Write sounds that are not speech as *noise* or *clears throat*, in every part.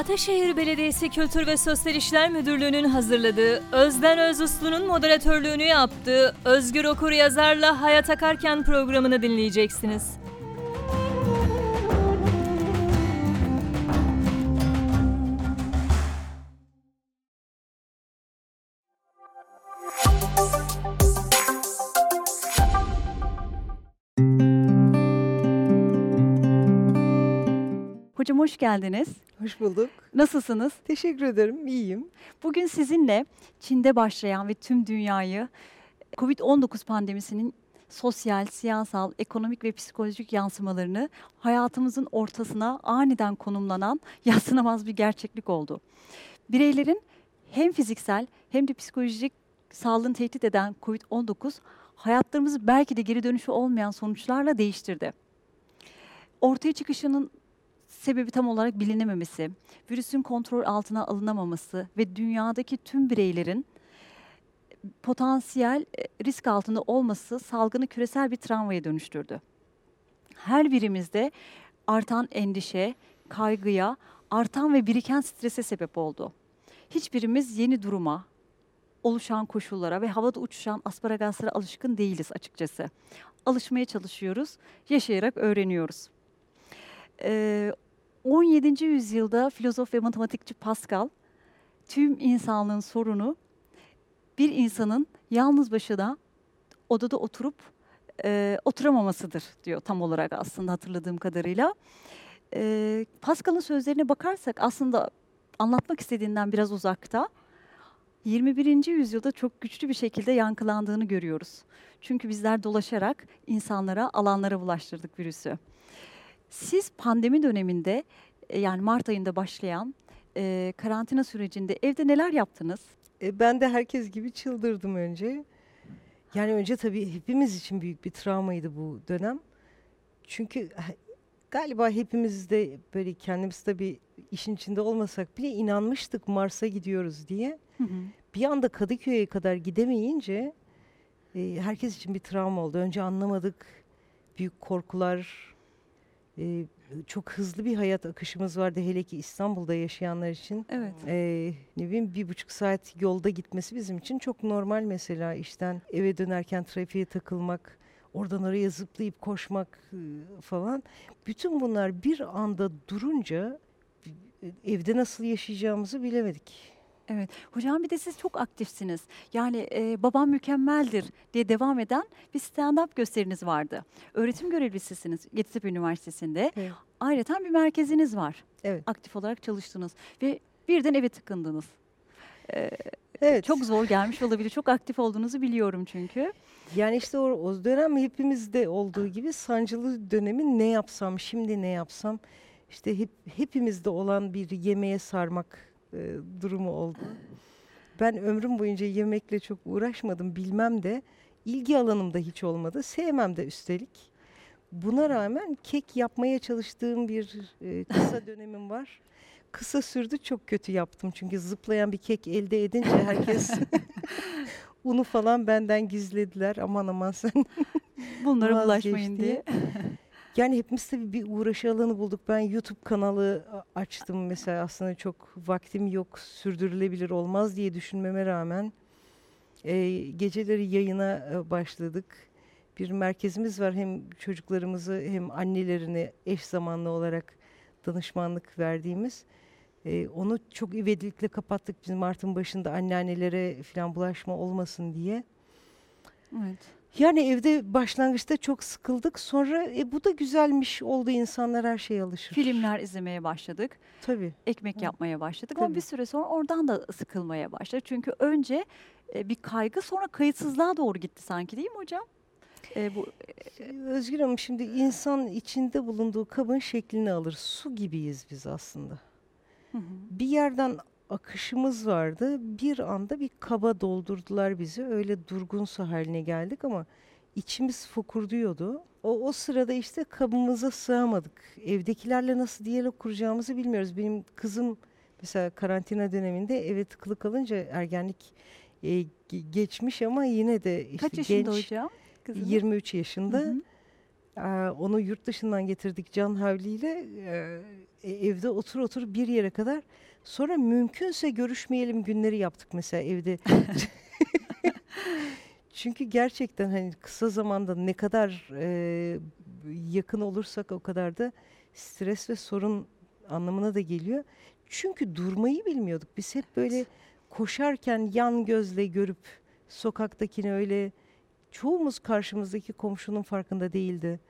Ataşehir Belediyesi Kültür ve Sosyal İşler Müdürlüğü'nün hazırladığı, Özden Özuslu'nun moderatörlüğünü yaptığı Özgür Okur Yazar'la Hayat Akarken programını dinleyeceksiniz. Hocam hoş geldiniz. Hoş bulduk. Nasılsınız? Teşekkür ederim. İyiyim. Bugün sizinle Çin'de başlayan ve tüm dünyayı COVID-19 pandemisinin sosyal, siyasal, ekonomik ve psikolojik yansımalarını hayatımızın ortasına aniden konumlanan *laughs* yadsınamaz bir gerçeklik oldu. Bireylerin hem fiziksel hem de psikolojik sağlığını tehdit eden COVID-19 hayatlarımızı belki de geri dönüşü olmayan sonuçlarla değiştirdi. Ortaya çıkışının sebebi tam olarak bilinememesi, virüsün kontrol altına alınamaması ve dünyadaki tüm bireylerin potansiyel e, risk altında olması salgını küresel bir travmaya dönüştürdü. Her birimizde artan endişe, kaygıya, artan ve biriken strese sebep oldu. Hiçbirimiz yeni duruma, oluşan koşullara ve havada uçuşan asparagaslara alışkın değiliz açıkçası. Alışmaya çalışıyoruz, yaşayarak öğreniyoruz. Ee, 17. yüzyılda filozof ve matematikçi Pascal tüm insanlığın sorunu bir insanın yalnız başına odada oturup e, oturamamasıdır diyor tam olarak aslında hatırladığım kadarıyla. E, Pascal'ın sözlerine bakarsak aslında anlatmak istediğinden biraz uzakta. 21. yüzyılda çok güçlü bir şekilde yankılandığını görüyoruz. Çünkü bizler dolaşarak insanlara, alanlara bulaştırdık virüsü. Siz pandemi döneminde e, yani Mart ayında başlayan e, karantina sürecinde evde neler yaptınız? E, ben de herkes gibi çıldırdım önce. Yani önce tabii hepimiz için büyük bir travmaydı bu dönem. Çünkü galiba hepimiz de böyle kendimiz tabii işin içinde olmasak bile inanmıştık Mars'a gidiyoruz diye. Bir anda Kadıköy'e kadar gidemeyince e, herkes için bir travma oldu. Önce anlamadık. Büyük korkular, e, çok hızlı bir hayat akışımız vardı hele ki İstanbul'da yaşayanlar için. Evet. Ee, ne bileyim bir buçuk saat yolda gitmesi bizim için çok normal mesela işten eve dönerken trafiğe takılmak, oradan oraya zıplayıp koşmak e, falan. Bütün bunlar bir anda durunca e, evde nasıl yaşayacağımızı bilemedik. Evet. Hocam bir de siz çok aktifsiniz. Yani e, babam mükemmeldir diye devam eden bir stand-up gösteriniz vardı. Öğretim görevlisisiniz Yeditepe Üniversitesi'nde. Evet. Ayrıca bir merkeziniz var. Evet. Aktif olarak çalıştınız ve birden eve tıkındınız. E, Evet. Çok zor gelmiş olabilir. Çok aktif olduğunuzu biliyorum çünkü. Yani işte o, o dönem hepimizde olduğu gibi sancılı dönemin ne yapsam, şimdi ne yapsam işte hep hepimizde olan bir yemeğe sarmak e, durumu oldu. Ben ömrüm boyunca yemekle çok uğraşmadım, bilmem de ilgi alanım da hiç olmadı, sevmem de üstelik. Buna rağmen kek yapmaya çalıştığım bir e, kısa *laughs* dönemim var. Kısa sürdü, çok kötü yaptım çünkü zıplayan bir kek elde edince herkes *laughs* unu falan benden gizlediler. Aman aman sen Bunlara *laughs* bulaşmayın diye. diye. Yani hepimiz tabii bir uğraşı alanı bulduk. Ben YouTube kanalı açtım mesela aslında çok vaktim yok sürdürülebilir olmaz diye düşünmeme rağmen e, geceleri yayına e, başladık. Bir merkezimiz var hem çocuklarımızı hem annelerini eş zamanlı olarak danışmanlık verdiğimiz. E, onu çok ivedilikle kapattık biz Mart'ın başında anneannelere falan bulaşma olmasın diye. Evet. Yani evde başlangıçta çok sıkıldık. Sonra e, bu da güzelmiş oldu. İnsanlar her şeye alışır. Filmler izlemeye başladık. Tabii. ekmek Hı. yapmaya başladık ama bir Tabii. süre sonra oradan da sıkılmaya başladık. Çünkü önce e, bir kaygı sonra kayıtsızlığa doğru gitti sanki değil mi hocam? E, bu Özgür Hanım şimdi insan içinde bulunduğu kabın şeklini alır. Su gibiyiz biz aslında. Hı hı. Bir yerden akışımız vardı. Bir anda bir kaba doldurdular bizi. Öyle durgun su haline geldik ama içimiz fokurduyordu. O, o sırada işte kabımıza sığamadık. Evdekilerle nasıl diyalog kuracağımızı bilmiyoruz. Benim kızım mesela karantina döneminde eve tıkılı kalınca ergenlik e, ge- geçmiş ama yine de işte kaç yaşında genç hocam? Kızınız? 23 yaşında. Hı hı. Ee, onu yurt dışından getirdik can havliyle. Ee, e, evde otur otur bir yere kadar. Sonra mümkünse görüşmeyelim günleri yaptık mesela evde. *laughs* Çünkü gerçekten hani kısa zamanda ne kadar e, yakın olursak o kadar da stres ve sorun anlamına da geliyor. Çünkü durmayı bilmiyorduk. Biz hep böyle koşarken yan gözle görüp sokaktakini öyle çoğumuz karşımızdaki komşunun farkında değildi.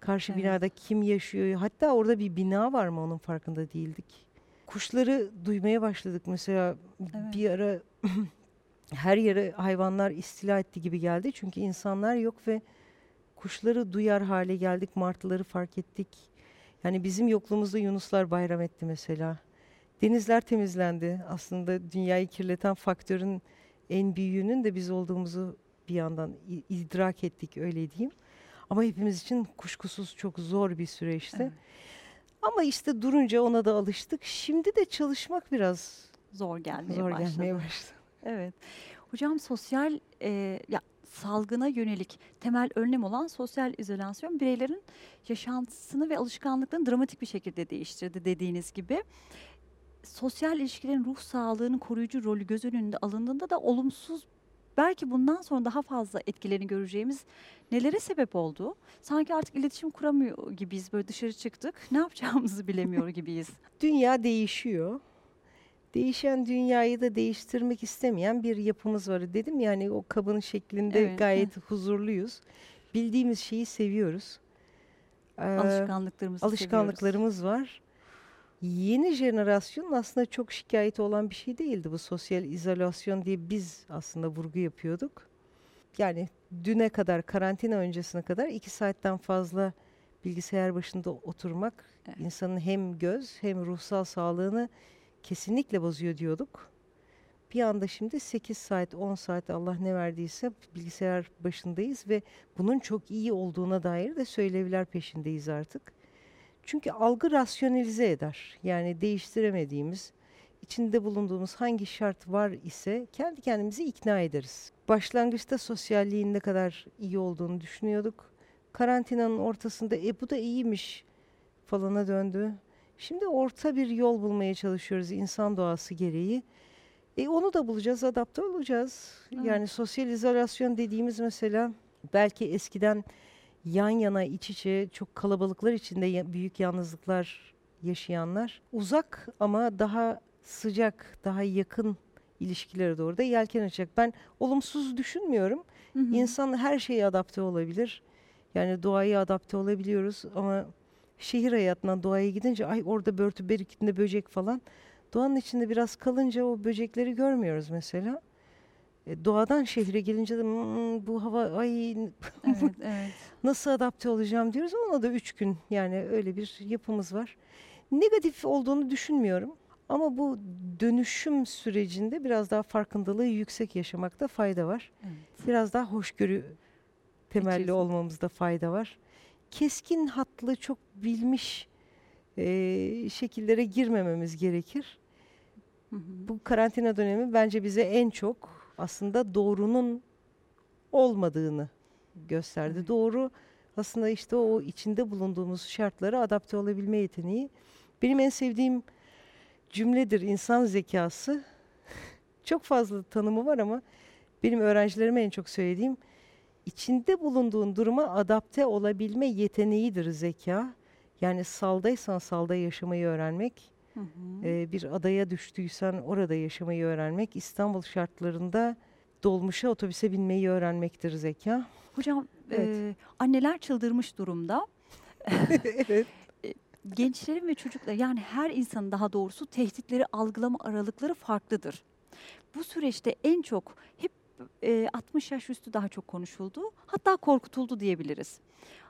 Karşı Evet. binada kim yaşıyor? Hatta orada bir bina var mı onun farkında değildik. Kuşları duymaya başladık mesela Evet. bir ara *clears throat* her yere hayvanlar istila etti gibi geldi. Çünkü insanlar yok ve kuşları duyar hale geldik. Martıları fark ettik. Yani bizim yokluğumuzda yunuslar bayram etti mesela. Denizler temizlendi. Aslında dünyayı kirleten faktörün en büyüğünün de biz olduğumuzu bir yandan idrak ettik öyle diyeyim. Ama hepimiz için kuşkusuz çok zor bir süreçti. Evet. Ama işte durunca ona da alıştık. Şimdi de çalışmak biraz Zor gelmeye zor başladı. gelmeye başladı. Evet. Hocam sosyal e, ya salgına yönelik temel önlem olan sosyal izolasyon bireylerin yaşantısını ve alışkanlıklarını dramatik bir şekilde değiştirdi dediğiniz gibi. Sosyal ilişkilerin ruh sağlığının koruyucu rolü göz önünde alındığında da olumsuz belki bundan sonra daha fazla etkilerini göreceğimiz nelere sebep oldu? Sanki artık iletişim kuramıyor gibiyiz böyle dışarı çıktık. Ne yapacağımızı bilemiyor gibiyiz. *laughs* Dünya değişiyor. Değişen dünyayı da değiştirmek istemeyen bir yapımız var. Dedim yani o kabın şeklinde Evet. gayet huzurluyuz. Bildiğimiz şeyi seviyoruz. Ee, Alışkanlıklarımızı seviyoruz. alışkanlıklarımız var. Yeni jenerasyon aslında çok şikayet olan bir şey değildi bu sosyal izolasyon diye biz aslında vurgu yapıyorduk. Yani düne kadar karantina öncesine kadar iki saatten fazla bilgisayar başında oturmak Evet. insanın hem göz hem ruhsal sağlığını kesinlikle bozuyor diyorduk. Bir anda şimdi 8 saat 10 saat Allah ne verdiyse bilgisayar başındayız ve bunun çok iyi olduğuna dair de söylevler peşindeyiz artık. Çünkü algı rasyonelize eder. Yani değiştiremediğimiz, içinde bulunduğumuz hangi şart var ise kendi kendimizi ikna ederiz. Başlangıçta sosyalliğin ne kadar iyi olduğunu düşünüyorduk. Karantinanın ortasında e bu da iyiymiş falana döndü. Şimdi orta bir yol bulmaya çalışıyoruz insan doğası gereği. E onu da bulacağız, adapte olacağız. Yani sosyal izolasyon dediğimiz mesela belki eskiden yan yana iç içe çok kalabalıklar içinde büyük yalnızlıklar yaşayanlar uzak ama daha sıcak, daha yakın ilişkilere doğru da yelken açacak. Ben olumsuz düşünmüyorum. Hı hı. İnsan her şeye adapte olabilir. Yani doğaya adapte olabiliyoruz ama şehir hayatından doğaya gidince ay orada börtü berikinde böcek falan. Doğanın içinde biraz kalınca o böcekleri görmüyoruz mesela. E, doğadan şehre gelince de "Hmm, bu hava ay *laughs* Evet, evet. nasıl adapte olacağım diyoruz. Ona da üç gün yani öyle bir yapımız var. Negatif olduğunu düşünmüyorum. Ama bu dönüşüm sürecinde biraz daha farkındalığı yüksek yaşamakta fayda var. evet. Biraz daha hoşgörü temelli İçerisinde. olmamızda fayda var. Keskin hatlı çok bilmiş eee, şekillere girmememiz gerekir. Hı hı. Bu karantina dönemi bence bize en çok aslında doğrunun olmadığını gösterdi. Evet. Doğru aslında işte o içinde bulunduğumuz şartlara adapte olabilme yeteneği. Benim en sevdiğim cümledir insan zekası. *laughs* çok fazla tanımı var ama benim öğrencilerime en çok söylediğim içinde bulunduğun duruma adapte olabilme yeteneğidir zeka. Yani saldaysan salda yaşamayı öğrenmek. Hı hı. Ee, bir adaya düştüysen orada yaşamayı öğrenmek, İstanbul şartlarında dolmuşa otobüse binmeyi öğrenmektir zeka. Hocam Evet. e, anneler çıldırmış durumda. *laughs* evet. Gençlerin ve çocuklar yani her insanın daha doğrusu tehditleri algılama aralıkları farklıdır. Bu süreçte en çok hep e, 60 yaş üstü daha çok konuşuldu. Hatta korkutuldu diyebiliriz.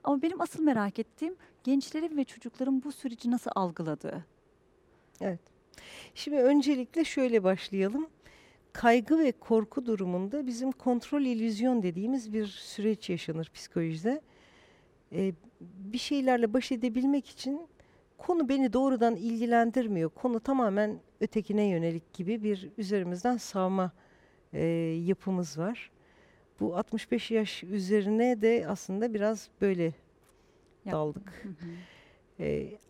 Ama benim asıl merak ettiğim gençlerin ve çocukların bu süreci nasıl algıladığı. Şimdi öncelikle şöyle başlayalım. Kaygı ve korku durumunda bizim kontrol illüzyon dediğimiz bir süreç yaşanır psikolojide. Ee, bir şeylerle baş edebilmek için konu beni doğrudan ilgilendirmiyor. Konu tamamen ötekine yönelik gibi bir üzerimizden savma e, yapımız var. Bu 65 yaş üzerine de aslında biraz böyle Yap- daldık. Hı hı.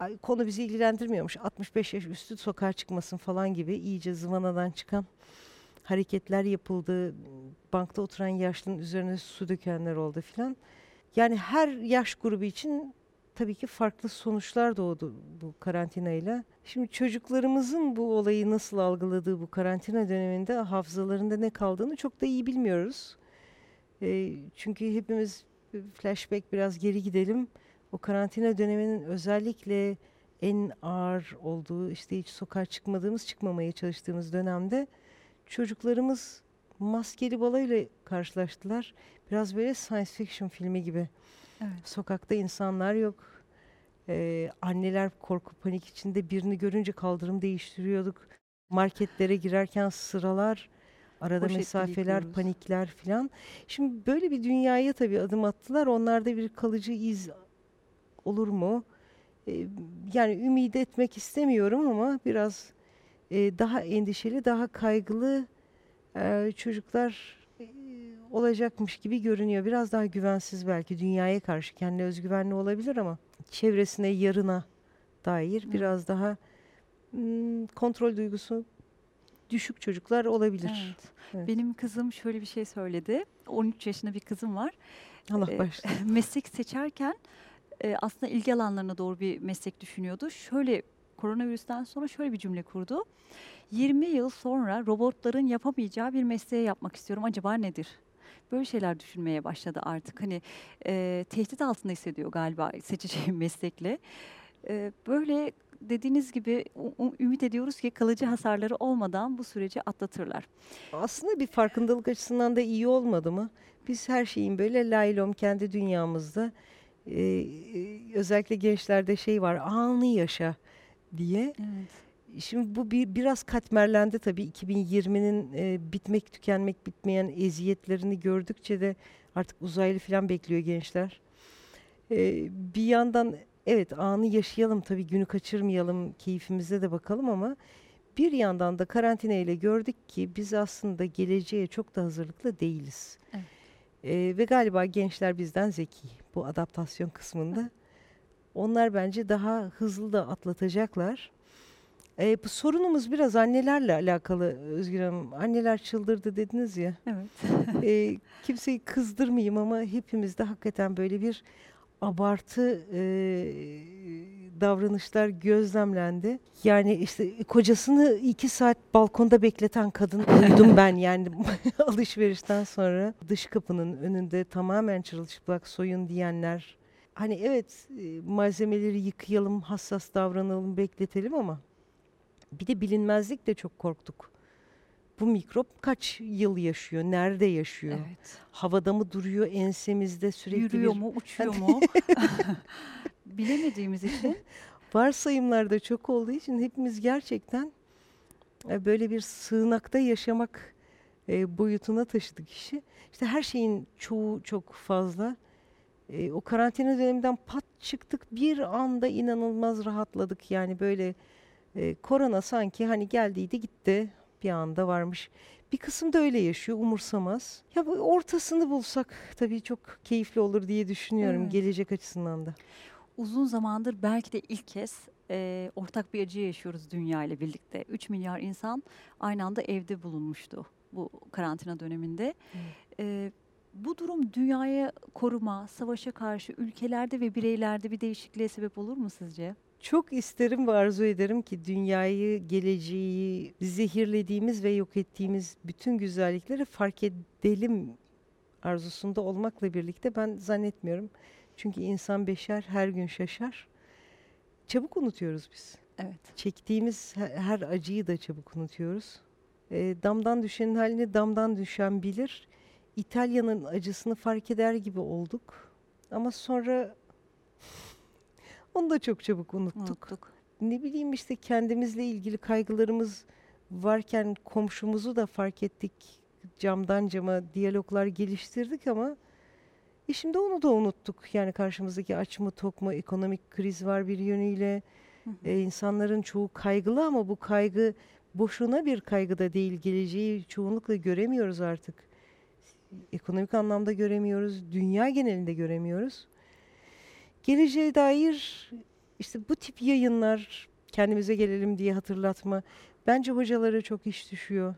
Ay, konu bizi ilgilendirmiyormuş. 65 yaş üstü sokağa çıkmasın falan gibi iyice zıvanadan çıkan hareketler yapıldı. Bankta oturan yaşlının üzerine su dökenler oldu filan. Yani her yaş grubu için tabii ki farklı sonuçlar doğdu bu karantinayla. Şimdi çocuklarımızın bu olayı nasıl algıladığı bu karantina döneminde hafızalarında ne kaldığını çok da iyi bilmiyoruz. Ee, çünkü hepimiz flashback biraz geri gidelim. O karantina döneminin özellikle en ağır olduğu işte hiç sokağa çıkmadığımız çıkmamaya çalıştığımız dönemde çocuklarımız maskeli balayla karşılaştılar. Biraz böyle science fiction filmi gibi. Evet. Sokakta insanlar yok. Ee, anneler korku panik içinde birini görünce kaldırım değiştiriyorduk. Marketlere girerken sıralar, arada Poşetleri mesafeler, yıkıyoruz. panikler filan. Şimdi böyle bir dünyaya tabii adım attılar. Onlarda bir kalıcı iz olur mu? Ee, yani ümit etmek istemiyorum ama biraz e, daha endişeli, daha kaygılı e, çocuklar e, olacakmış gibi görünüyor. Biraz daha güvensiz belki dünyaya karşı kendine özgüvenli olabilir ama çevresine, yarına dair biraz daha mm, kontrol duygusu düşük çocuklar olabilir. Evet. Evet. Benim kızım şöyle bir şey söyledi. 13 yaşında bir kızım var. Allah Ee, başlasın. *laughs* meslek seçerken e, aslında ilgi alanlarına doğru bir meslek düşünüyordu. Şöyle koronavirüsten sonra şöyle bir cümle kurdu. 20 yıl sonra robotların yapamayacağı bir mesleği yapmak istiyorum. Acaba nedir? Böyle şeyler düşünmeye başladı artık. Hani e, tehdit altında hissediyor galiba seçeceği *laughs* meslekle. E, böyle dediğiniz gibi ümit ediyoruz ki kalıcı hasarları olmadan bu süreci atlatırlar. Aslında bir farkındalık açısından da iyi olmadı mı? Biz her şeyin böyle laylom kendi dünyamızda e, e, özellikle gençlerde şey var anı yaşa diye. Evet. Şimdi bu bir biraz katmerlendi tabii 2020'nin e, bitmek tükenmek bitmeyen eziyetlerini gördükçe de artık uzaylı falan bekliyor gençler. E, bir yandan evet anı yaşayalım tabii günü kaçırmayalım keyfimize de bakalım ama bir yandan da karantina ile gördük ki biz aslında geleceğe çok da hazırlıklı değiliz. Evet. E, ve galiba gençler bizden zeki bu adaptasyon kısmında. Onlar bence daha hızlı da atlatacaklar. E, bu sorunumuz biraz annelerle alakalı Özgür Hanım. Anneler çıldırdı dediniz ya. Evet. *laughs* E, kimseyi kızdırmayayım ama hepimizde hakikaten böyle bir abartı e, davranışlar gözlemlendi. Yani işte kocasını iki saat balkonda bekleten kadın oldum ben yani *laughs* alışverişten sonra dış kapının önünde tamamen çırılçıplak soyun diyenler. Hani evet e, malzemeleri yıkayalım, hassas davranalım, bekletelim ama bir de bilinmezlik de çok korktuk. Bu mikrop kaç yıl yaşıyor? Nerede yaşıyor? evet. Havada mı duruyor? Ensemizde sürekli Yürüyor bir mu, uçuyor mu? *laughs* Bilemediğimiz için *laughs* varsayımlar da çok olduğu için hepimiz gerçekten e, böyle bir sığınakta yaşamak e, boyutuna taşıdık işi. İşte her şeyin çoğu çok fazla. E, o karantina döneminden pat çıktık bir anda inanılmaz rahatladık. Yani böyle korona sanki hani geldiydi gitti bir anda varmış. Bir kısım da öyle yaşıyor umursamaz. Ya bu ortasını bulsak tabii çok keyifli olur diye düşünüyorum Evet. gelecek açısından da. Uzun zamandır belki de ilk kez e, ortak bir acı yaşıyoruz dünya ile birlikte. 3 milyar insan aynı anda evde bulunmuştu bu karantina döneminde. E, bu durum dünyaya koruma, savaşa karşı ülkelerde ve bireylerde bir değişikliğe sebep olur mu sizce? Çok isterim ve arzu ederim ki dünyayı, geleceği, zehirlediğimiz ve yok ettiğimiz bütün güzellikleri fark edelim arzusunda olmakla birlikte ben zannetmiyorum. Çünkü insan beşer her gün şaşar. Çabuk unutuyoruz biz. Evet. Çektiğimiz he- her acıyı da çabuk unutuyoruz. Ee, damdan düşenin halini damdan düşen bilir. İtalya'nın acısını fark eder gibi olduk. Ama sonra *laughs* onu da çok çabuk unuttuk Unuttuk. ne bileyim işte kendimizle ilgili kaygılarımız varken komşumuzu da fark ettik. Camdan cama diyaloglar geliştirdik ama e şimdi onu da unuttuk. Yani karşımızdaki aç mı tok mu ekonomik kriz var bir yönüyle. Hı hı. E, insanların çoğu kaygılı ama bu kaygı boşuna bir kaygı da değil. Geleceği çoğunlukla göremiyoruz artık. Ekonomik anlamda göremiyoruz. Dünya genelinde göremiyoruz. Geleceğe dair işte bu tip yayınlar kendimize gelelim diye hatırlatma. Bence hocalara çok iş düşüyor.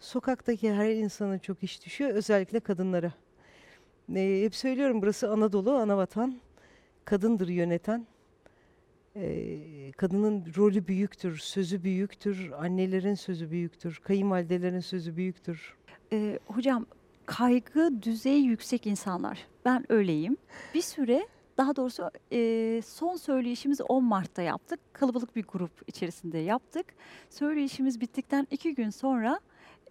Sokaktaki her insana çok iş düşüyor. Özellikle kadınlara. Ee, hep söylüyorum burası Anadolu, anavatan. Kadındır yöneten. Ee, kadının rolü büyüktür, sözü büyüktür, annelerin sözü büyüktür, kayınvalidelerin sözü büyüktür. Ee, hocam kaygı düzeyi yüksek insanlar. Ben öyleyim. Bir süre daha doğrusu e, son söyleyişimizi 10 Mart'ta yaptık. Kalabalık bir grup içerisinde yaptık. Söyleyişimiz bittikten iki gün sonra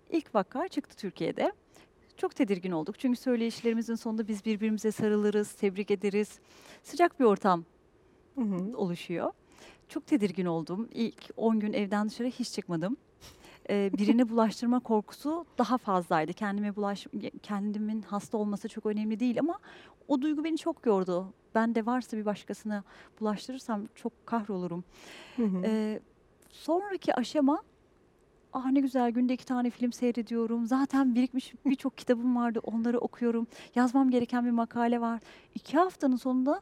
ilk vaka çıktı Türkiye'de. Çok tedirgin olduk. Çünkü söyleyişlerimizin sonunda biz birbirimize sarılırız, tebrik ederiz. Sıcak bir ortam Hı hı. oluşuyor. Çok tedirgin oldum. İlk 10 gün evden dışarı hiç çıkmadım. Ee, birine bulaştırma korkusu daha fazlaydı. Kendime bulaş kendimin hasta olması çok önemli değil ama o duygu beni çok yordu. Ben de varsa bir başkasına bulaştırırsam çok kahrolurum. Hı hı. Ee, sonraki aşama ah ne güzel günde iki tane film seyrediyorum. Zaten birikmiş *laughs* birçok kitabım vardı onları okuyorum. Yazmam gereken bir makale var. İki haftanın sonunda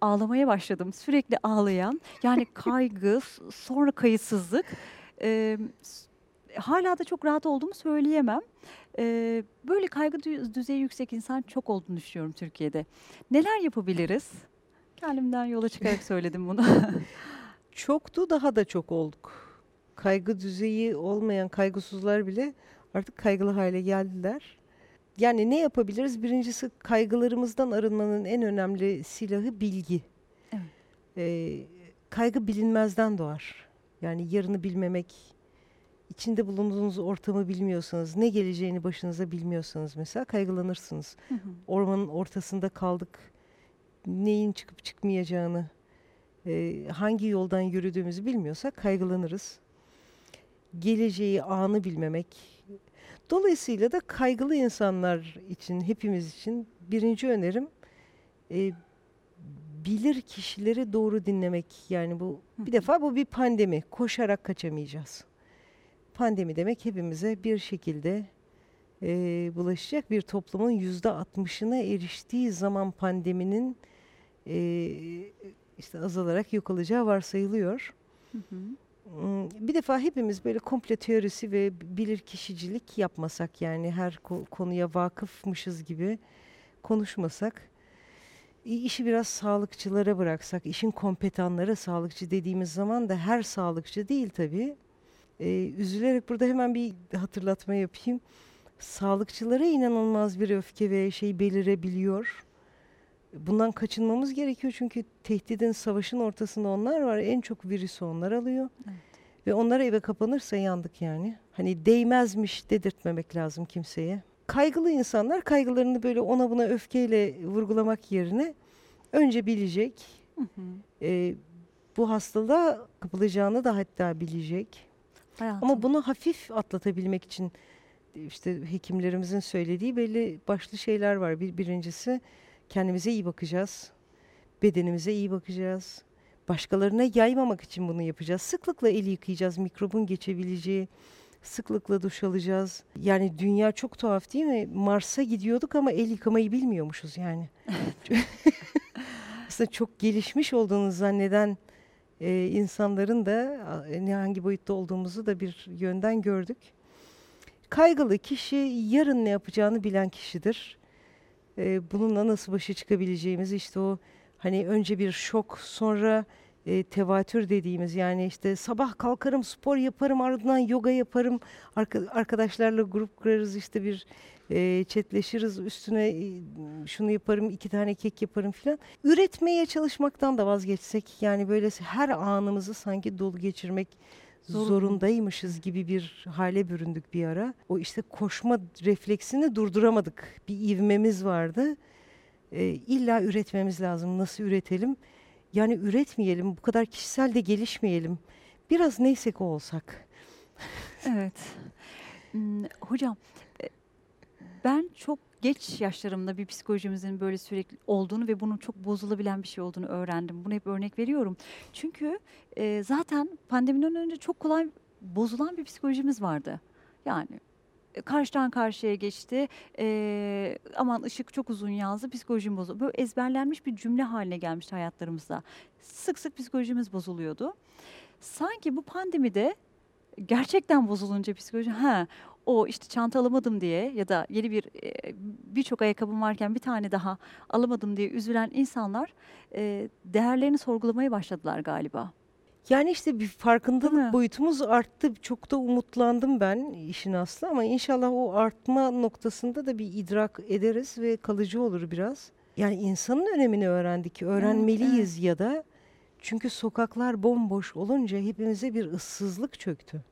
ağlamaya başladım. Sürekli ağlayan yani *laughs* kaygı sonra kayıtsızlık. Ee, hala da çok rahat olduğumu söyleyemem. Ee, böyle kaygı dü- düzeyi yüksek insan çok olduğunu düşünüyorum Türkiye'de. Neler yapabiliriz? Kendimden yola çıkarak *laughs* söyledim bunu. Çoktu daha da çok olduk. Kaygı düzeyi olmayan kaygısızlar bile artık kaygılı hale geldiler. Yani ne yapabiliriz? Birincisi kaygılarımızdan arınmanın en önemli silahı bilgi. Evet. Ee, kaygı bilinmezden doğar. Yani yarını bilmemek, içinde bulunduğunuz ortamı bilmiyorsanız, ne geleceğini başınıza bilmiyorsanız mesela kaygılanırsınız. Hı hı. ormanın ortasında kaldık. Neyin çıkıp çıkmayacağını, e, hangi yoldan yürüdüğümüzü bilmiyorsak kaygılanırız. Geleceği, anı bilmemek. Dolayısıyla da kaygılı insanlar için, hepimiz için birinci önerim e, bilir kişileri doğru dinlemek. Yani bu bir defa bu bir pandemi. Koşarak kaçamayacağız. Pandemi demek hepimize bir şekilde e, bulaşacak bir toplumun yüzde altmışına eriştiği zaman pandeminin e, işte azalarak yok olacağı varsayılıyor. Hı hı. Bir defa hepimiz böyle komple teorisi ve bilir kişicilik yapmasak yani her ko- konuya vakıfmışız gibi konuşmasak işi biraz sağlıkçılara bıraksak işin kompetanları sağlıkçı dediğimiz zaman da her sağlıkçı değil tabii. Ee, üzülerek burada hemen bir hatırlatma yapayım. Sağlıkçılara inanılmaz bir öfke ve şey belirebiliyor. Bundan kaçınmamız gerekiyor çünkü tehdidin, savaşın ortasında onlar var. En çok virüsü onlar alıyor. Evet. Ve onlar eve kapanırsa yandık yani. Hani değmezmiş dedirtmemek lazım kimseye. Kaygılı insanlar kaygılarını böyle ona buna öfkeyle vurgulamak yerine önce bilecek. Hı hı. e, bu hastalığa kapılacağını da hatta bilecek. Hayatım. Ama bunu hafif atlatabilmek için işte hekimlerimizin söylediği belli başlı şeyler var. Bir, birincisi kendimize iyi bakacağız. Bedenimize iyi bakacağız. Başkalarına yaymamak için bunu yapacağız. Sıklıkla el yıkayacağız. Mikrobun geçebileceği sıklıkla duş alacağız. Yani dünya çok tuhaf değil mi? Mars'a gidiyorduk ama el yıkamayı bilmiyormuşuz yani. Aslında çok gelişmiş olduğunu zanneden e, insanların da ne hangi boyutta olduğumuzu da bir yönden gördük. Kaygılı kişi yarın ne yapacağını bilen kişidir. E, bununla nasıl başa çıkabileceğimiz işte o hani önce bir şok sonra e, tevatür dediğimiz yani işte sabah kalkarım spor yaparım ardından yoga yaparım. Arka- arkadaşlarla grup kurarız işte bir e, chatleşiriz üstüne e, şunu yaparım iki tane kek yaparım filan. Üretmeye çalışmaktan da vazgeçsek yani böyle her anımızı sanki dolu geçirmek Zorunlu. zorundaymışız gibi bir hale büründük bir ara. O işte koşma refleksini durduramadık. Bir ivmemiz vardı. Ee, illa üretmemiz lazım. Nasıl üretelim? Yani üretmeyelim. Bu kadar kişisel de gelişmeyelim. Biraz neysek o olsak. Evet. Hmm, Hocam e, ben çok geç yaşlarımda bir psikolojimizin böyle sürekli olduğunu ve bunun çok bozulabilen bir şey olduğunu öğrendim. Bunu hep örnek veriyorum. Çünkü e, zaten pandemiden önce çok kolay bozulan bir psikolojimiz vardı. Yani e, karşıdan karşıya geçti. E, aman ışık çok uzun yazdı, psikolojim bozuldu. Böyle ezberlenmiş bir cümle haline gelmişti hayatlarımızda. Sık sık psikolojimiz bozuluyordu. Sanki bu pandemide gerçekten bozulunca psikoloji ha o işte çanta alamadım diye ya da yeni bir e, birçok ayakkabım varken bir tane daha alamadım diye üzülen insanlar e, değerlerini sorgulamaya başladılar galiba. Yani işte bir farkındalık boyutumuz arttı. Çok da umutlandım ben işin aslı ama inşallah o artma noktasında da bir idrak ederiz ve kalıcı olur biraz. Yani insanın önemini öğrendik, öğrenmeliyiz ya da çünkü sokaklar bomboş olunca hepimize bir ıssızlık çöktü.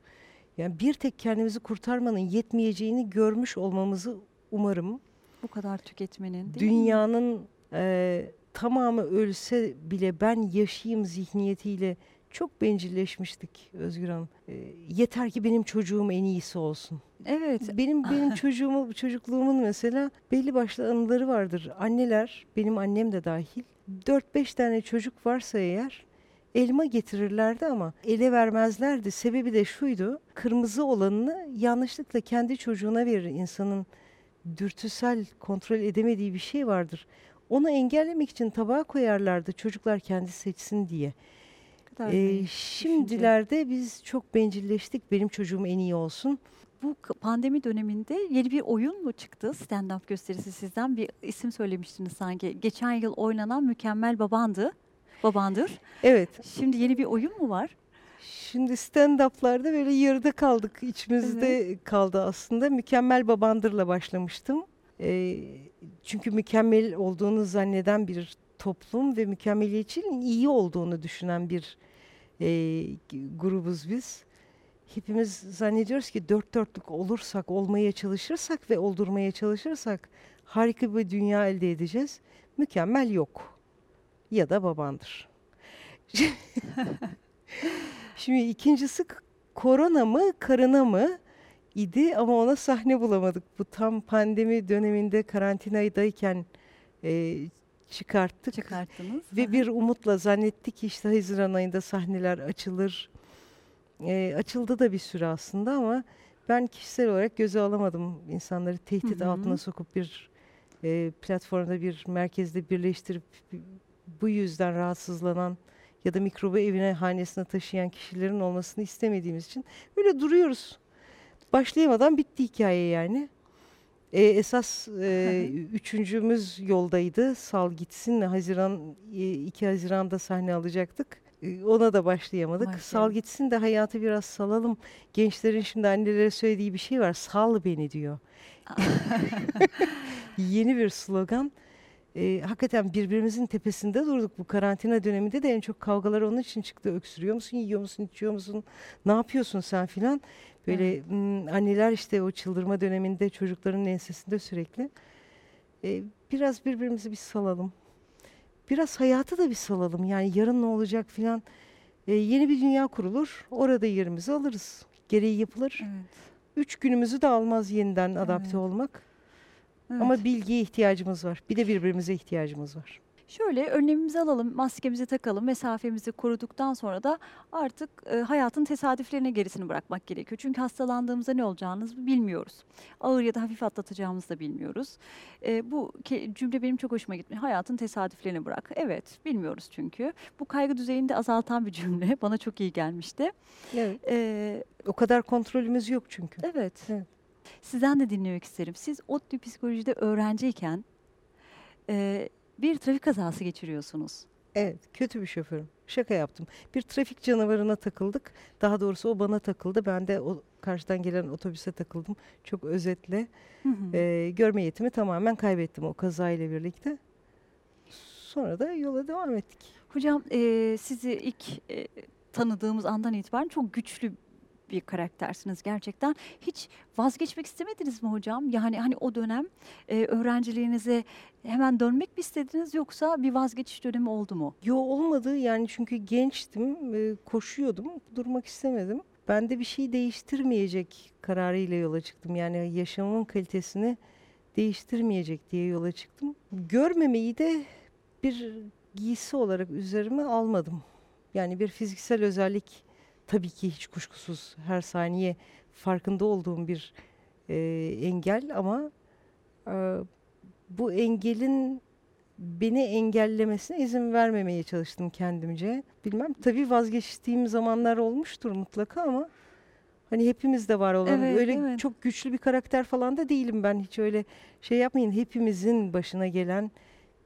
Yani bir tek kendimizi kurtarmanın yetmeyeceğini görmüş olmamızı umarım. Bu kadar tüketmenin değil mi? Dünyanın e, tamamı ölse bile ben yaşayayım zihniyetiyle çok bencilleşmiştik Özgür Hanım. E, yeter ki benim çocuğum en iyisi olsun. Evet. Benim benim *laughs* çocuğumu çocukluğumun mesela belli başlı anıları vardır. Anneler, benim annem de dahil 4-5 tane çocuk varsa eğer elma getirirlerdi ama ele vermezlerdi. Sebebi de şuydu. Kırmızı olanını yanlışlıkla kendi çocuğuna verir insanın dürtüsel kontrol edemediği bir şey vardır. Onu engellemek için tabağa koyarlardı çocuklar kendi seçsin diye. Ee, şimdilerde biz çok bencilleştik. Benim çocuğum en iyi olsun. Bu pandemi döneminde yeni bir oyun mu çıktı? Stand-up gösterisi sizden bir isim söylemiştiniz sanki. Geçen yıl oynanan Mükemmel Babandı. Babandır. Evet. Şimdi yeni bir oyun mu var? Şimdi stand-up'larda böyle yarıda kaldık. İçimizde kaldı aslında. Mükemmel Babandır'la başlamıştım. Ee, çünkü mükemmel olduğunu zanneden bir toplum ve mükemmeliyetçiliğin iyi olduğunu düşünen bir e, grubuz biz. Hepimiz zannediyoruz ki dört dörtlük olursak, olmaya çalışırsak ve oldurmaya çalışırsak harika bir dünya elde edeceğiz. Mükemmel yok. Ya da babandır. *laughs* Şimdi ikincisi korona mı, karına mı idi ama ona sahne bulamadık. Bu tam pandemi döneminde karantinadayken e, çıkarttık. Çıkarttınız. Ve bir umutla zannettik ki işte Haziran ayında sahneler açılır. E, açıldı da bir süre aslında ama ben kişisel olarak göze alamadım insanları tehdit Hı hı. altına sokup bir e, platformda bir merkezde birleştirip bu yüzden rahatsızlanan ya da mikrobu evine hanesine taşıyan kişilerin olmasını istemediğimiz için böyle duruyoruz. Başlayamadan bitti hikaye yani. E, esas e, *laughs* üçüncümüz yoldaydı. Sal gitsin. Haziran e, 2 Haziran'da sahne alacaktık. E, ona da başlayamadık. Sal Başlayalım. gitsin de hayatı biraz salalım. Gençlerin şimdi annelere söylediği bir şey var. Sal beni diyor. *laughs* *laughs* Yeni bir slogan. E, hakikaten birbirimizin tepesinde durduk. Bu karantina döneminde de en çok kavgalar onun için çıktı. Öksürüyor musun, yiyor musun, içiyor musun, ne yapıyorsun sen filan. Böyle mm, anneler işte o çıldırma döneminde çocukların ensesinde sürekli. E, biraz birbirimizi bir salalım. Biraz hayatı da bir salalım. Yani yarın ne olacak filan. E, yeni bir dünya kurulur. Orada yerimizi alırız. Gereği yapılır. Evet. Üç günümüzü de almaz yeniden adapte Evet. olmak. Evet. Ama bilgiye ihtiyacımız var. Bir de birbirimize ihtiyacımız var. Şöyle önlemimizi alalım, maskemizi takalım, mesafemizi koruduktan sonra da artık e, hayatın tesadüflerine gerisini bırakmak gerekiyor. Çünkü hastalandığımızda ne olacağını bilmiyoruz. Ağır ya da hafif atlatacağımızı da bilmiyoruz. E, bu cümle benim çok hoşuma gitmiş. Hayatın tesadüflerini bırak. Evet, bilmiyoruz çünkü. Bu kaygı düzeyini de azaltan bir cümle. *laughs* Bana çok iyi gelmişti. Evet. E, O kadar kontrolümüz yok çünkü. evet. Evet. Sizden de dinlemek isterim. Siz ODTÜ psikolojide öğrenciyken e, bir trafik kazası geçiriyorsunuz. Evet, kötü bir şoförüm. Şaka yaptım. Bir trafik canavarına takıldık. Daha doğrusu o bana takıldı. Ben de o karşıdan gelen otobüse takıldım. Çok özetle. Hı hı. Ee, görme yetimi tamamen kaybettim o kazayla birlikte. Sonra da yola devam ettik. Hocam eee, sizi ilk eee, tanıdığımız andan itibaren çok güçlü bir karaktersiniz gerçekten. Hiç vazgeçmek istemediniz mi hocam? Yani hani o dönem eee, öğrenciliğinize hemen dönmek mi istediniz yoksa bir vazgeçiş dönemi oldu mu? Yo olmadı yani çünkü gençtim, e, koşuyordum, durmak istemedim. Ben de bir şey değiştirmeyecek kararıyla yola çıktım. Yani yaşamımın kalitesini değiştirmeyecek diye yola çıktım. Görmemeyi de bir giysi olarak üzerime almadım. Yani bir fiziksel özellik tabii ki hiç kuşkusuz her saniye farkında olduğum bir e, engel ama e, bu engelin beni engellemesine izin vermemeye çalıştım kendimce. Bilmem tabii vazgeçtiğim zamanlar olmuştur mutlaka ama hani hepimizde var olan Evet, öyle evet. çok güçlü bir karakter falan da değilim ben hiç öyle şey yapmayın hepimizin başına gelen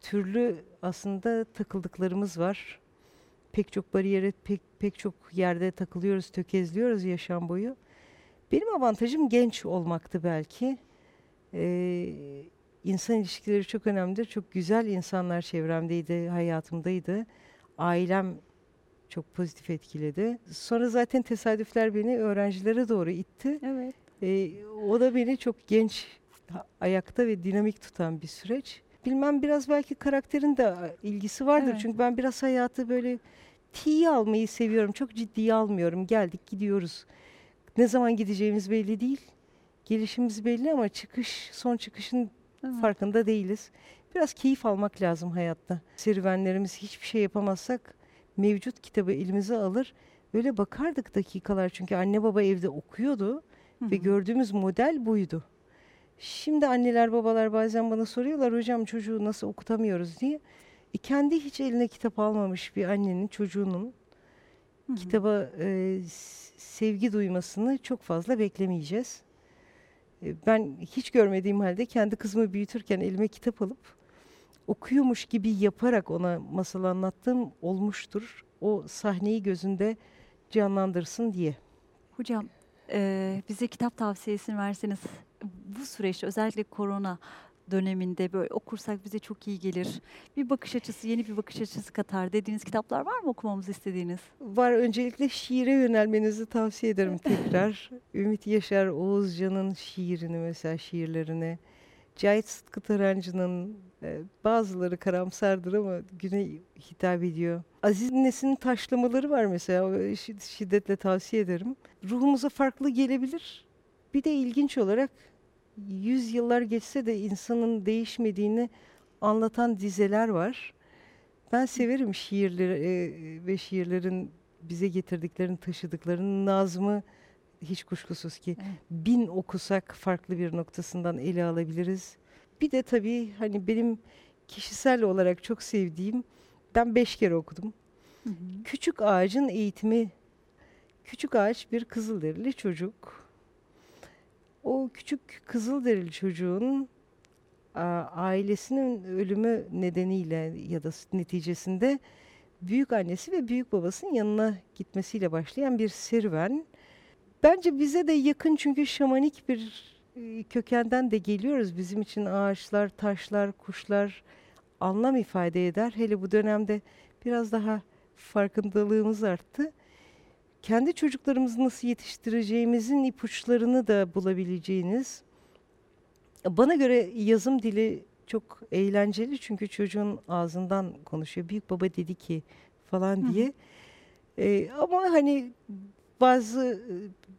türlü aslında takıldıklarımız var. Pek çok bariyere pek pek çok yerde takılıyoruz, tökezliyoruz yaşam boyu. Benim avantajım genç olmaktı belki. Ee, insan ilişkileri çok önemlidir. Çok güzel insanlar çevremdeydi, hayatımdaydı. Ailem çok pozitif etkiledi. Sonra zaten tesadüfler beni öğrencilere doğru itti. Evet. Ee, o da beni çok genç, ayakta ve dinamik tutan bir süreç. Bilmem biraz belki karakterin de a, ilgisi vardır. Evet. Çünkü ben biraz hayatı böyle tiye almayı seviyorum. Çok ciddiye almıyorum. Geldik gidiyoruz. Ne zaman gideceğimiz belli değil. Gelişimiz belli ama çıkış, son çıkışın Evet. farkında değiliz. Biraz keyif almak lazım hayatta. Serüvenlerimiz hiçbir şey yapamazsak mevcut kitabı elimize alır. Böyle bakardık dakikalar çünkü anne baba evde okuyordu Hı ve gördüğümüz model buydu. Şimdi anneler babalar bazen bana soruyorlar hocam çocuğu nasıl okutamıyoruz diye. E kendi hiç eline kitap almamış bir annenin çocuğunun Hı hı. kitaba e, sevgi duymasını çok fazla beklemeyeceğiz. E, ben hiç görmediğim halde kendi kızımı büyütürken elime kitap alıp okuyormuş gibi yaparak ona masal anlattığım olmuştur. O sahneyi gözünde canlandırsın diye. Hocam eee, bize kitap tavsiyesini verseniz bu süreçte özellikle korona döneminde böyle okursak bize çok iyi gelir. Bir bakış açısı, yeni bir bakış açısı katar dediğiniz kitaplar var mı okumamızı istediğiniz? Var öncelikle şiire yönelmenizi tavsiye ederim *laughs* tekrar. Ümit Yaşar Oğuzcan'ın şiirini mesela şiirlerini. Cahit Sıtkı Tarancı'nın e, bazıları karamsardır ama güne hitap ediyor. Aziz Nesin'in taşlamaları var mesela şi- şiddetle tavsiye ederim. Ruhumuza farklı gelebilir. Bir de ilginç olarak yüz yıllar geçse de insanın değişmediğini anlatan dizeler var. Ben severim şiirleri e, ve şiirlerin bize getirdiklerini, taşıdıklarını. Nazım'ı hiç kuşkusuz ki Evet. bin okusak farklı bir noktasından ele alabiliriz. Bir de tabii hani benim kişisel olarak çok sevdiğim, ben beş kere okudum. Hı hı. Küçük Ağacın Eğitimi. Küçük Ağaç bir Kızılderili çocuk. O küçük Kızılderili çocuğun ailesinin ölümü nedeniyle ya da neticesinde büyük annesi ve büyük babasının yanına gitmesiyle başlayan bir serüven. Bence bize de yakın çünkü şamanik bir e, kökenden de geliyoruz. Bizim için ağaçlar, taşlar, kuşlar anlam ifade eder. Hele bu dönemde biraz daha farkındalığımız arttı. Kendi çocuklarımızı nasıl yetiştireceğimizin ipuçlarını da bulabileceğiniz. Bana göre yazım dili çok eğlenceli çünkü çocuğun ağzından konuşuyor. Büyük baba dedi ki falan Hı hı. diye. Ee, ama hani bazı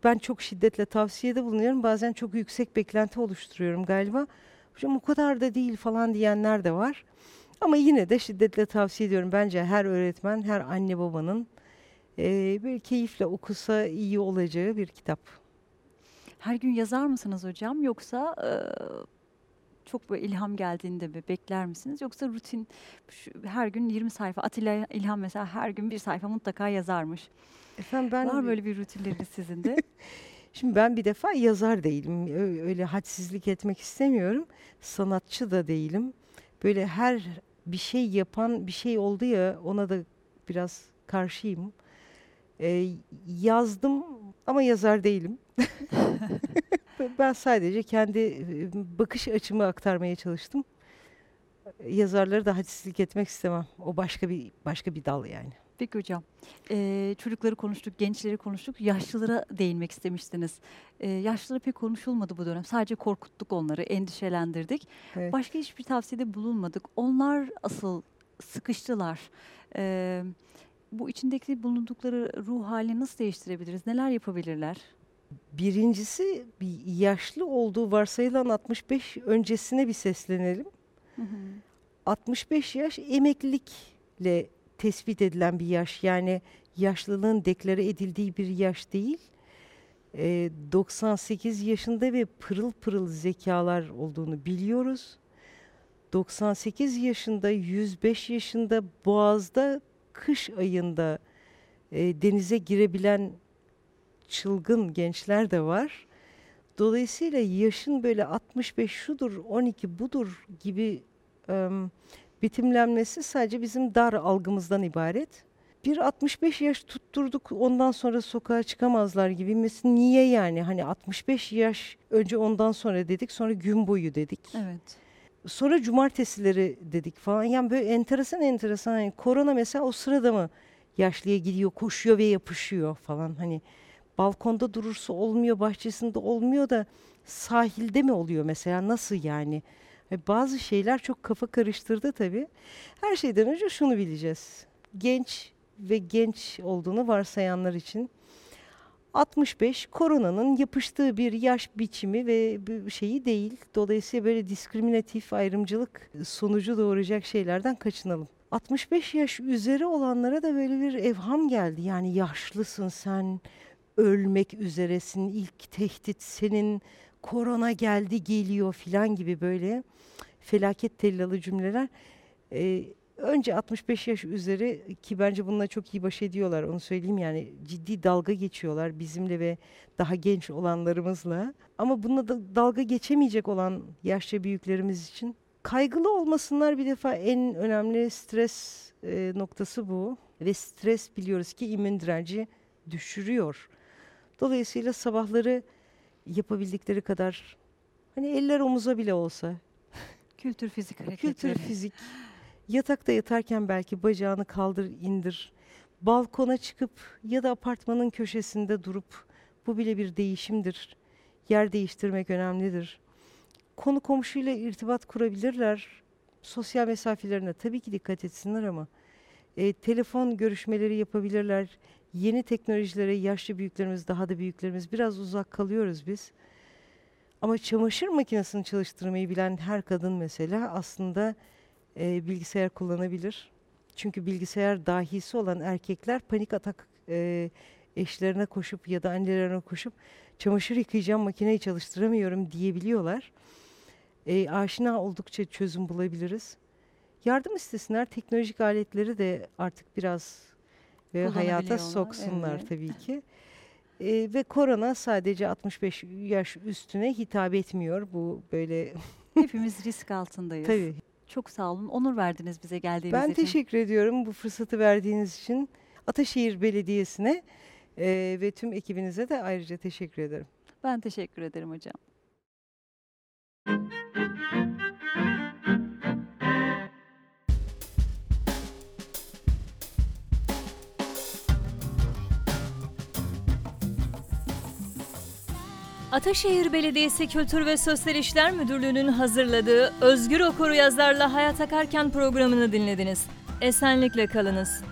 ben çok şiddetle tavsiyede bulunuyorum. Bazen çok yüksek beklenti oluşturuyorum galiba. Hocam o kadar da değil falan diyenler de var. Ama yine de şiddetle tavsiye ediyorum. Bence her öğretmen, her anne babanın e, böyle keyifle okusa iyi olacağı bir kitap. Her gün yazar mısınız hocam yoksa eee, çok böyle ilham geldiğinde mi bekler misiniz yoksa rutin şu- her gün 20 sayfa Atilla İlhan mesela her gün bir sayfa mutlaka yazarmış. Efendim ben Var böyle bir rutinleriniz sizin de? *laughs* Şimdi ben bir defa yazar değilim. Öyle hadsizlik etmek istemiyorum. Sanatçı da değilim. Böyle her bir şey yapan bir şey oldu ya ona da biraz karşıyım. Ee, yazdım ama yazar değilim. *laughs* ben sadece kendi e, bakış açımı aktarmaya çalıştım. Yazarları da hadsizlik etmek istemem. O başka bir başka bir dal yani. Peki hocam. Eee, çocukları konuştuk, gençleri konuştuk. Yaşlılara değinmek istemiştiniz. Eee yaşlılara pek konuşulmadı bu dönem. Sadece korkuttuk onları, endişelendirdik. Evet. Başka hiçbir tavsiyede bulunmadık. Onlar asıl sıkıştılar. Eee, bu içindeki bulundukları ruh halini nasıl değiştirebiliriz? Neler yapabilirler? Birincisi bir yaşlı olduğu varsayılan 65 öncesine bir seslenelim. 65 yaş emeklilikle tespit edilen bir yaş. Yani yaşlılığın deklare edildiği bir yaş değil. e, 98 yaşında ve pırıl pırıl zekalar olduğunu biliyoruz. 98 yaşında, 105 yaşında Boğaz'da kış ayında e, denize girebilen çılgın gençler de var. Dolayısıyla yaşın böyle 65 şudur, 12 budur gibi em, betimlenmesi sadece bizim dar algımızdan ibaret. Bir 65 yaş tutturduk ondan sonra sokağa çıkamazlar gibi. Mesela niye yani? Hani 65 yaş önce ondan sonra dedik sonra gün boyu dedik. Evet. Sonra cumartesileri dedik falan. Yani böyle enteresan enteresan. Hani korona mesela o sırada mı yaşlıya gidiyor, koşuyor ve yapışıyor falan. Hani balkonda durursa olmuyor, bahçesinde olmuyor da sahilde mi oluyor mesela? Nasıl yani? Bazı şeyler çok kafa karıştırdı tabii. Her şeyden önce şunu bileceğiz. Genç ve genç olduğunu varsayanlar için 65 koronanın yapıştığı bir yaş biçimi ve şeyi değil. Dolayısıyla böyle diskriminatif ayrımcılık sonucu doğuracak şeylerden kaçınalım. 65 yaş üzeri olanlara da böyle bir evham geldi. Yani yaşlısın sen, ölmek üzeresin, ilk tehdit senin, korona geldi geliyor filan gibi böyle felaket tellalı cümleler. Ee, önce 65 yaş üzeri ki bence bununla çok iyi baş ediyorlar onu söyleyeyim yani ciddi dalga geçiyorlar bizimle ve daha genç olanlarımızla. Ama bununla da dalga geçemeyecek olan yaşça büyüklerimiz için kaygılı olmasınlar bir defa en önemli stres e, noktası bu. Ve stres biliyoruz ki immün direnci düşürüyor. Dolayısıyla sabahları yapabildikleri kadar hani eller omuza bile olsa Kültür fizik hareketleri. Kültür fizik. Yatakta yatarken belki bacağını kaldır indir. Balkona çıkıp ya da apartmanın köşesinde durup bu bile bir değişimdir. Yer değiştirmek önemlidir. Konu komşuyla irtibat kurabilirler. Sosyal mesafelerine tabii ki dikkat etsinler ama e, telefon görüşmeleri yapabilirler. Yeni teknolojilere yaşlı büyüklerimiz, daha da büyüklerimiz biraz uzak kalıyoruz biz. Ama çamaşır makinesini çalıştırmayı bilen her kadın mesela aslında e, bilgisayar kullanabilir. Çünkü bilgisayar dahisi olan erkekler panik atak e, eşlerine koşup ya da annelerine koşup çamaşır yıkayacağım makineyi çalıştıramıyorum diyebiliyorlar. E, aşina oldukça çözüm bulabiliriz. Yardım istesinler, teknolojik aletleri de artık biraz e, hayata soksunlar evet. tabii ki. E, ve korona sadece 65 yaş üstüne hitap etmiyor. Bu böyle Hepimiz risk altındayız. tabii. Çok sağ olun. Onur verdiniz bize geldiğiniz Ben için. teşekkür ediyorum bu fırsatı verdiğiniz için. Ataşehir Belediyesi'ne e, ve tüm ekibinize de ayrıca teşekkür ederim. Ben teşekkür ederim hocam. Ataşehir Belediyesi Kültür ve Sosyal İşler Müdürlüğü'nün hazırladığı Özgür Okur Yazarla Hayat Akarken programını dinlediniz. Esenlikle kalınız.